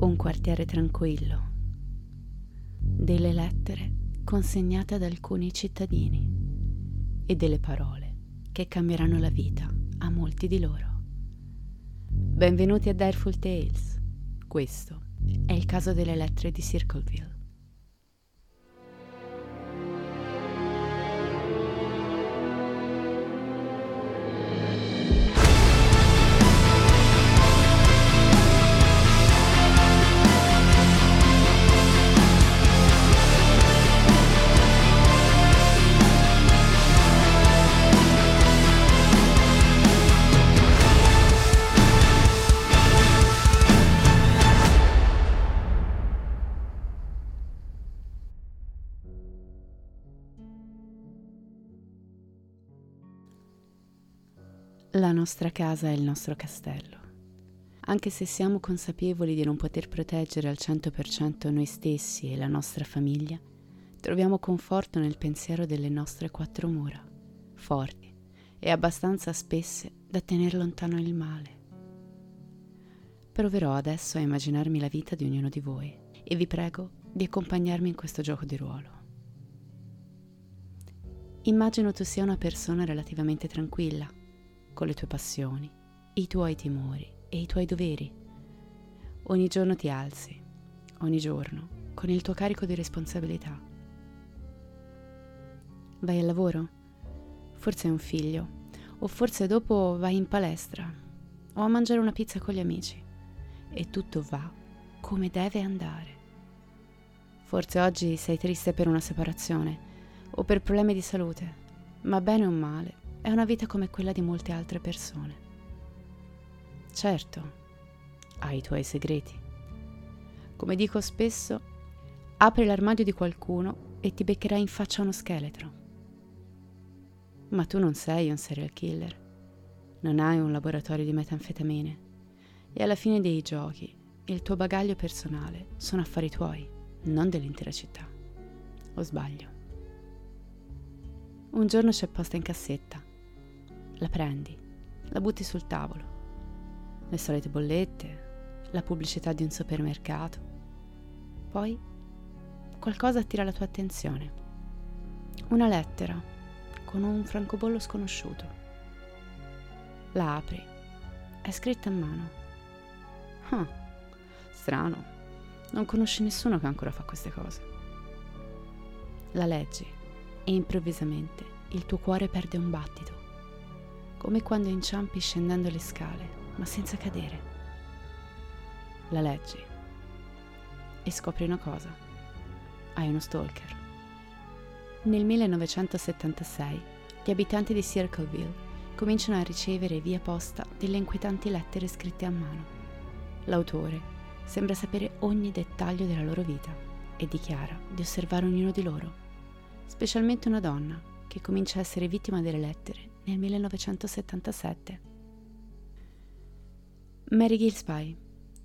Un quartiere tranquillo. Delle lettere consegnate ad alcuni cittadini e delle parole che cambieranno la vita a molti di loro. Benvenuti a Direful Tales. Questo è il caso delle lettere di Circleville. La nostra casa è il nostro castello. Anche se siamo consapevoli di non poter proteggere al 100% noi stessi e la nostra famiglia, troviamo conforto nel pensiero delle nostre quattro mura, forti e abbastanza spesse da tenere lontano il male. Proverò adesso a immaginarmi la vita di ognuno di voi e vi prego di accompagnarmi in questo gioco di ruolo. Immagino tu sia una persona relativamente tranquilla con le tue passioni, i tuoi timori e i tuoi doveri. Ogni giorno ti alzi, ogni giorno, con il tuo carico di responsabilità. Vai al lavoro? Forse hai un figlio, o forse dopo vai in palestra, o a mangiare una pizza con gli amici. E tutto va come deve andare. Forse oggi sei triste per una separazione o per problemi di salute, ma bene o male è una vita come quella di molte altre persone. Certo, hai i tuoi segreti. Come dico spesso, apri l'armadio di qualcuno e ti beccherai in faccia uno scheletro. Ma tu non sei un serial killer, non hai un laboratorio di metanfetamine e alla fine dei giochi il tuo bagaglio personale sono affari tuoi, non dell'intera città. O sbaglio? Un giorno c'è posta in cassetta la prendi, la butti sul tavolo. Le solite bollette, la pubblicità di un supermercato. Poi qualcosa attira la tua attenzione. Una lettera con un francobollo sconosciuto. La apri. È scritta a mano. Ah, strano. Non conosci nessuno che ancora fa queste cose. La leggi e improvvisamente il tuo cuore perde un battito come quando inciampi scendendo le scale, ma senza cadere. La leggi e scopri una cosa. Hai uno stalker. Nel 1976 gli abitanti di Circleville cominciano a ricevere via posta delle inquietanti lettere scritte a mano. L'autore sembra sapere ogni dettaglio della loro vita e dichiara di osservare ognuno di loro, specialmente una donna che comincia a essere vittima delle lettere nel 1977. Mary Gillespie,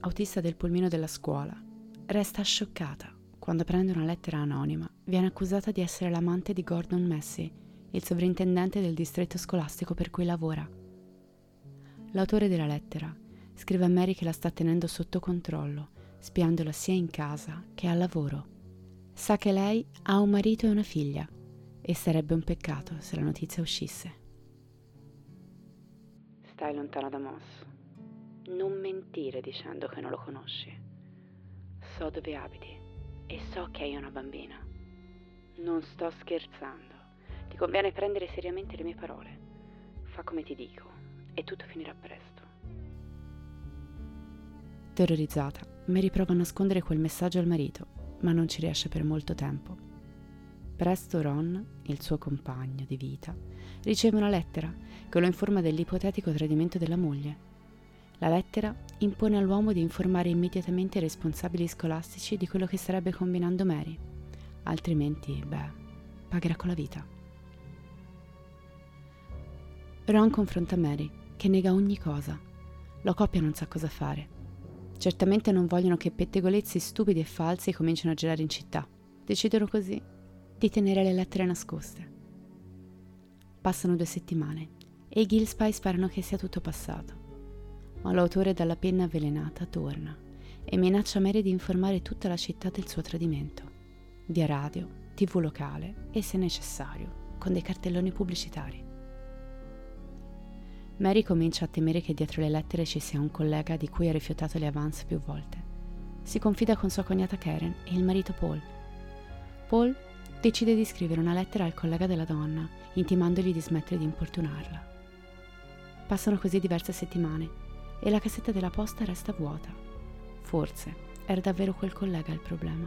autista del pulmino della scuola, resta scioccata quando prende una lettera anonima, viene accusata di essere l'amante di Gordon Massey, il sovrintendente del distretto scolastico per cui lavora. L'autore della lettera scrive a Mary che la sta tenendo sotto controllo, spiandola sia in casa che al lavoro. Sa che lei ha un marito e una figlia e sarebbe un peccato se la notizia uscisse. Stai lontano da Moss. Non mentire dicendo che non lo conosci. So dove abiti e so che hai una bambina. Non sto scherzando. Ti conviene prendere seriamente le mie parole. Fa come ti dico e tutto finirà presto. Terrorizzata, Mary prova a nascondere quel messaggio al marito, ma non ci riesce per molto tempo. Presto Ron, il suo compagno di vita, riceve una lettera che lo informa dell'ipotetico tradimento della moglie. La lettera impone all'uomo di informare immediatamente i responsabili scolastici di quello che starebbe combinando Mary, altrimenti, beh, pagherà con la vita. Ron confronta Mary, che nega ogni cosa. La coppia non sa cosa fare. Certamente non vogliono che pettegolezzi stupidi e falsi comincino a girare in città. Decidono così di tenere le lettere nascoste. Passano due settimane e i Gillespie sperano che sia tutto passato. Ma l'autore dalla penna avvelenata torna e minaccia Mary di informare tutta la città del suo tradimento, via radio, tv locale e, se necessario, con dei cartelloni pubblicitari. Mary comincia a temere che dietro le lettere ci sia un collega di cui ha rifiutato le avance più volte. Si confida con sua cognata Karen e il marito Paul. Paul decide di scrivere una lettera al collega della donna, intimandogli di smettere di importunarla. Passano così diverse settimane e la cassetta della posta resta vuota. Forse era davvero quel collega il problema.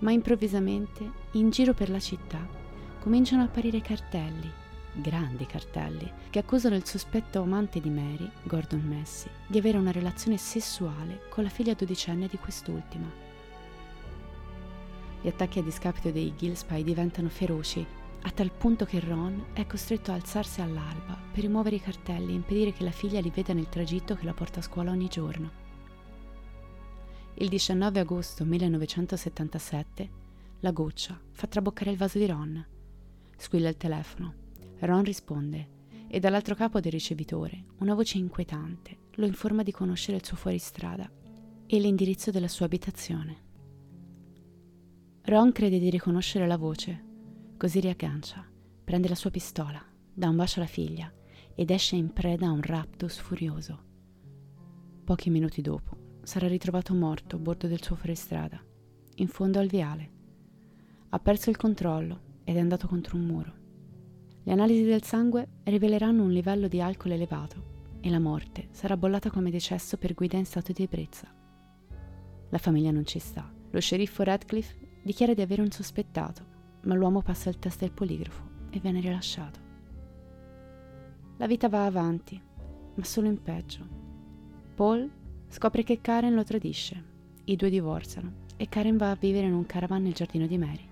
Ma improvvisamente, in giro per la città, cominciano a apparire cartelli grandi cartelli, che accusano il sospetto amante di Mary, Gordon Messi, di avere una relazione sessuale con la figlia dodicenne di quest'ultima. Gli attacchi a discapito dei Gillespie diventano feroci, a tal punto che Ron è costretto a alzarsi all'alba per rimuovere i cartelli e impedire che la figlia li veda nel tragitto che la porta a scuola ogni giorno. Il 19 agosto 1977 la goccia fa traboccare il vaso di Ron. Squilla il telefono Ron risponde e dall'altro capo del ricevitore una voce inquietante lo informa di conoscere il suo fuoristrada e l'indirizzo della sua abitazione. Ron crede di riconoscere la voce, così riaggancia, prende la sua pistola, dà un bacio alla figlia ed esce in preda a un raptus furioso. Pochi minuti dopo sarà ritrovato morto a bordo del suo fuoristrada, in fondo al viale. Ha perso il controllo ed è andato contro un muro. Le analisi del sangue riveleranno un livello di alcol elevato e la morte sarà bollata come decesso per guida in stato di ebbrezza. La famiglia non ci sta. Lo sceriffo Radcliffe dichiara di avere un sospettato, ma l'uomo passa il test del poligrafo e viene rilasciato. La vita va avanti, ma solo in peggio. Paul scopre che Karen lo tradisce, i due divorziano e Karen va a vivere in un caravan nel giardino di Mary.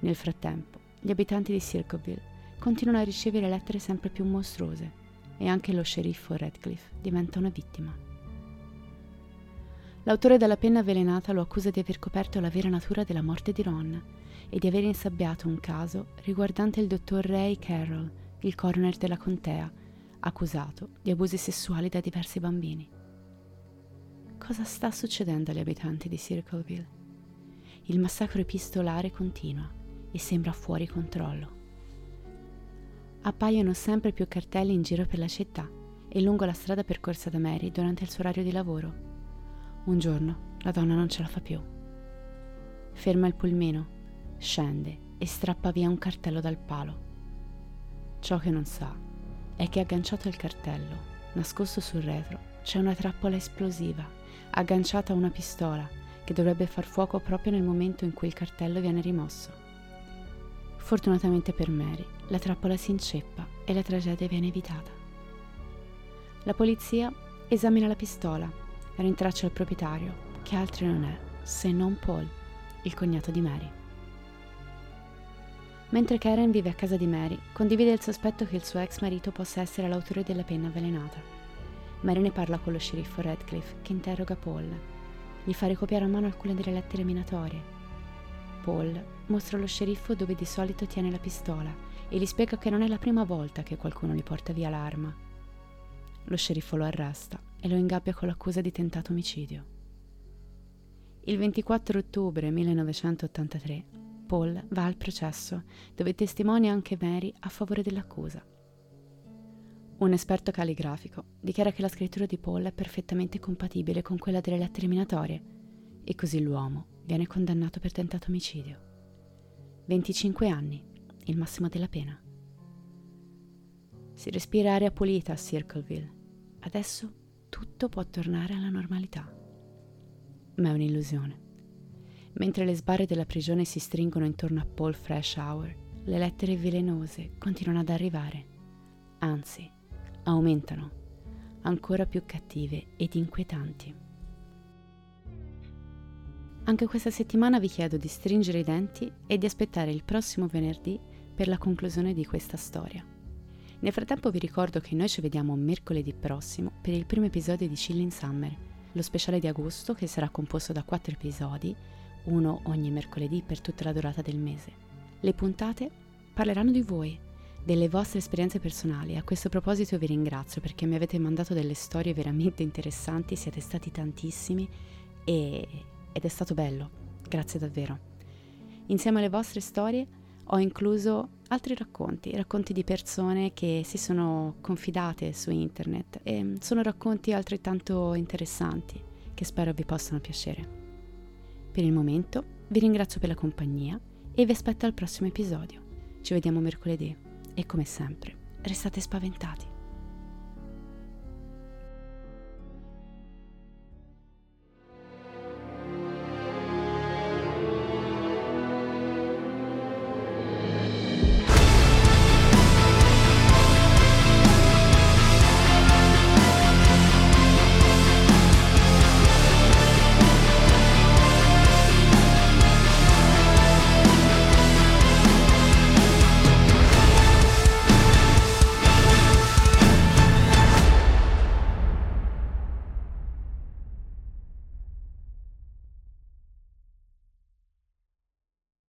Nel frattempo, gli abitanti di Circleville continuano a ricevere lettere sempre più mostruose e anche lo sceriffo Radcliffe diventa una vittima. L'autore della penna avvelenata lo accusa di aver coperto la vera natura della morte di Ron e di aver insabbiato un caso riguardante il dottor Ray Carroll, il coroner della contea, accusato di abusi sessuali da diversi bambini. Cosa sta succedendo agli abitanti di Circleville? Il massacro epistolare continua e sembra fuori controllo appaiono sempre più cartelli in giro per la città e lungo la strada percorsa da Mary durante il suo orario di lavoro. Un giorno la donna non ce la fa più. Ferma il pulmino, scende e strappa via un cartello dal palo. Ciò che non sa è che agganciato al cartello, nascosto sul retro, c'è una trappola esplosiva, agganciata a una pistola che dovrebbe far fuoco proprio nel momento in cui il cartello viene rimosso. Fortunatamente per Mary, la trappola si inceppa e la tragedia viene evitata. La polizia esamina la pistola, rintraccia il proprietario, che altro non è se non Paul, il cognato di Mary. Mentre Karen vive a casa di Mary, condivide il sospetto che il suo ex marito possa essere l'autore della penna avvelenata. Mary ne parla con lo sceriffo Radcliffe, che interroga Paul. Gli fa ricopiare a mano alcune delle lettere minatorie Paul mostra allo sceriffo dove di solito tiene la pistola e gli spiega che non è la prima volta che qualcuno gli porta via l'arma. Lo sceriffo lo arresta e lo ingabbia con l'accusa di tentato omicidio. Il 24 ottobre 1983 Paul va al processo, dove testimonia anche Mary a favore dell'accusa. Un esperto calligrafico dichiara che la scrittura di Paul è perfettamente compatibile con quella delle lettere minatorie e così l'uomo viene condannato per tentato omicidio. 25 anni, il massimo della pena. Si respira aria pulita a Circleville. Adesso tutto può tornare alla normalità. Ma è un'illusione. Mentre le sbarre della prigione si stringono intorno a Paul Fresh Hour, le lettere velenose continuano ad arrivare. Anzi, aumentano, ancora più cattive ed inquietanti. Anche questa settimana vi chiedo di stringere i denti e di aspettare il prossimo venerdì per la conclusione di questa storia. Nel frattempo vi ricordo che noi ci vediamo mercoledì prossimo per il primo episodio di Chilling Summer, lo speciale di agosto che sarà composto da quattro episodi, uno ogni mercoledì per tutta la durata del mese. Le puntate parleranno di voi, delle vostre esperienze personali. A questo proposito vi ringrazio perché mi avete mandato delle storie veramente interessanti, siete stati tantissimi e, ed è stato bello. Grazie davvero. Insieme alle vostre storie ho incluso altri racconti, racconti di persone che si sono confidate su internet e sono racconti altrettanto interessanti che spero vi possano piacere. Per il momento vi ringrazio per la compagnia e vi aspetto al prossimo episodio. Ci vediamo mercoledì e come sempre restate spaventati.